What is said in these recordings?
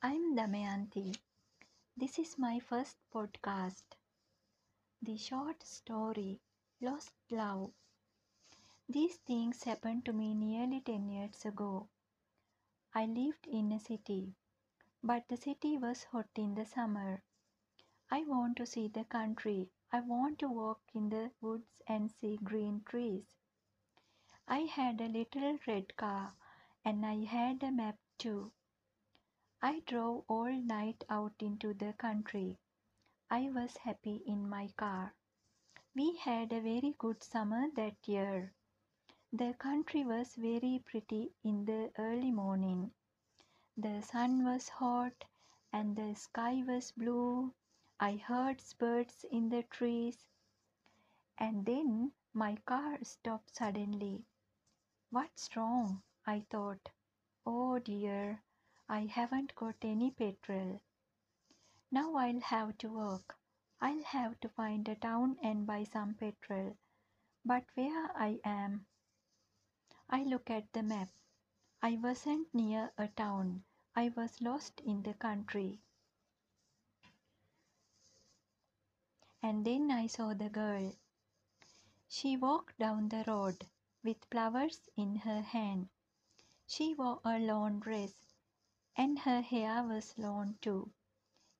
I'm Damayanti. This is my first podcast. The short story Lost Love. These things happened to me nearly 10 years ago. I lived in a city, but the city was hot in the summer. I want to see the country. I want to walk in the woods and see green trees. I had a little red car and I had a map too. I drove all night out into the country. I was happy in my car. We had a very good summer that year. The country was very pretty in the early morning. The sun was hot and the sky was blue. I heard birds in the trees. And then my car stopped suddenly. What's wrong? I thought. Oh dear, I haven't got any petrol. Now I'll have to work. I'll have to find a town and buy some petrol. But where I am? I look at the map. I wasn't near a town. I was lost in the country. And then I saw the girl. She walked down the road with flowers in her hand. She wore a lawn dress, and her hair was long too.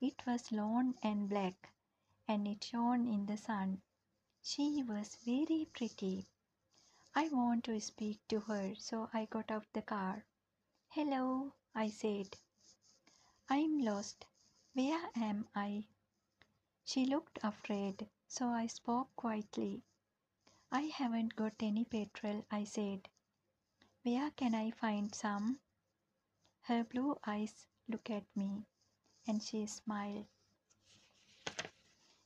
It was long and black, and it shone in the sun. She was very pretty. I want to speak to her, so I got out of the car. Hello, I said. I'm lost. Where am I? She looked afraid, so I spoke quietly. I haven't got any petrol, I said. Where can I find some? Her blue eyes looked at me and she smiled.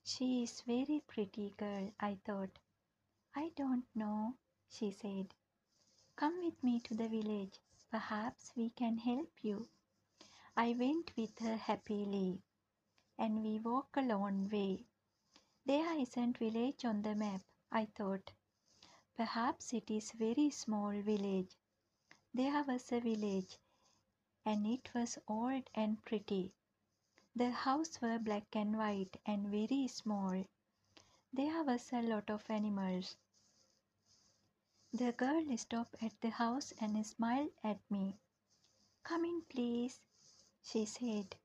She is very pretty girl, I thought. I don't know, she said. Come with me to the village. Perhaps we can help you. I went with her happily, and we walked a long way. There isn't village on the map, I thought. Perhaps it is a very small village. There was a village, and it was old and pretty. The houses were black and white and very small. There was a lot of animals. The girl stopped at the house and smiled at me. Come in, please, she said.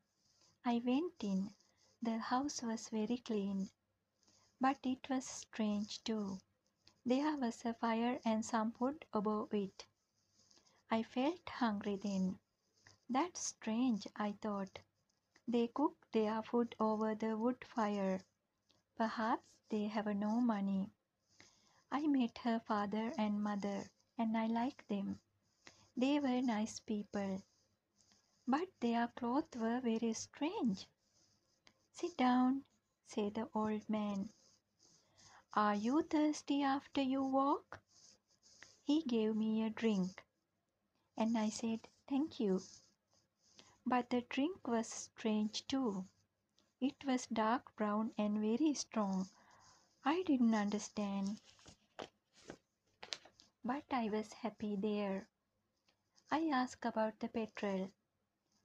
I went in. The house was very clean, but it was strange too. There was a fire and some food above it. I felt hungry then. That's strange, I thought. They cook their food over the wood fire. Perhaps they have no money. I met her father and mother, and I liked them. They were nice people, but their clothes were very strange. Sit down, said the old man. Are you thirsty after you walk? He gave me a drink, and I said, Thank you. But the drink was strange too. It was dark brown and very strong. I didn't understand. But I was happy there. I asked about the petrol,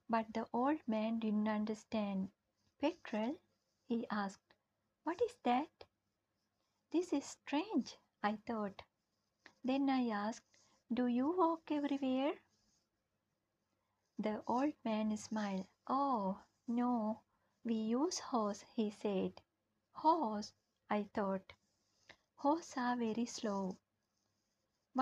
but the old man didn't understand. Petrol? he asked. What is that? This is strange, I thought. Then I asked, Do you walk everywhere? The old man smiled. Oh, no, we use horse, he said. Horse, I thought. Horses are very slow.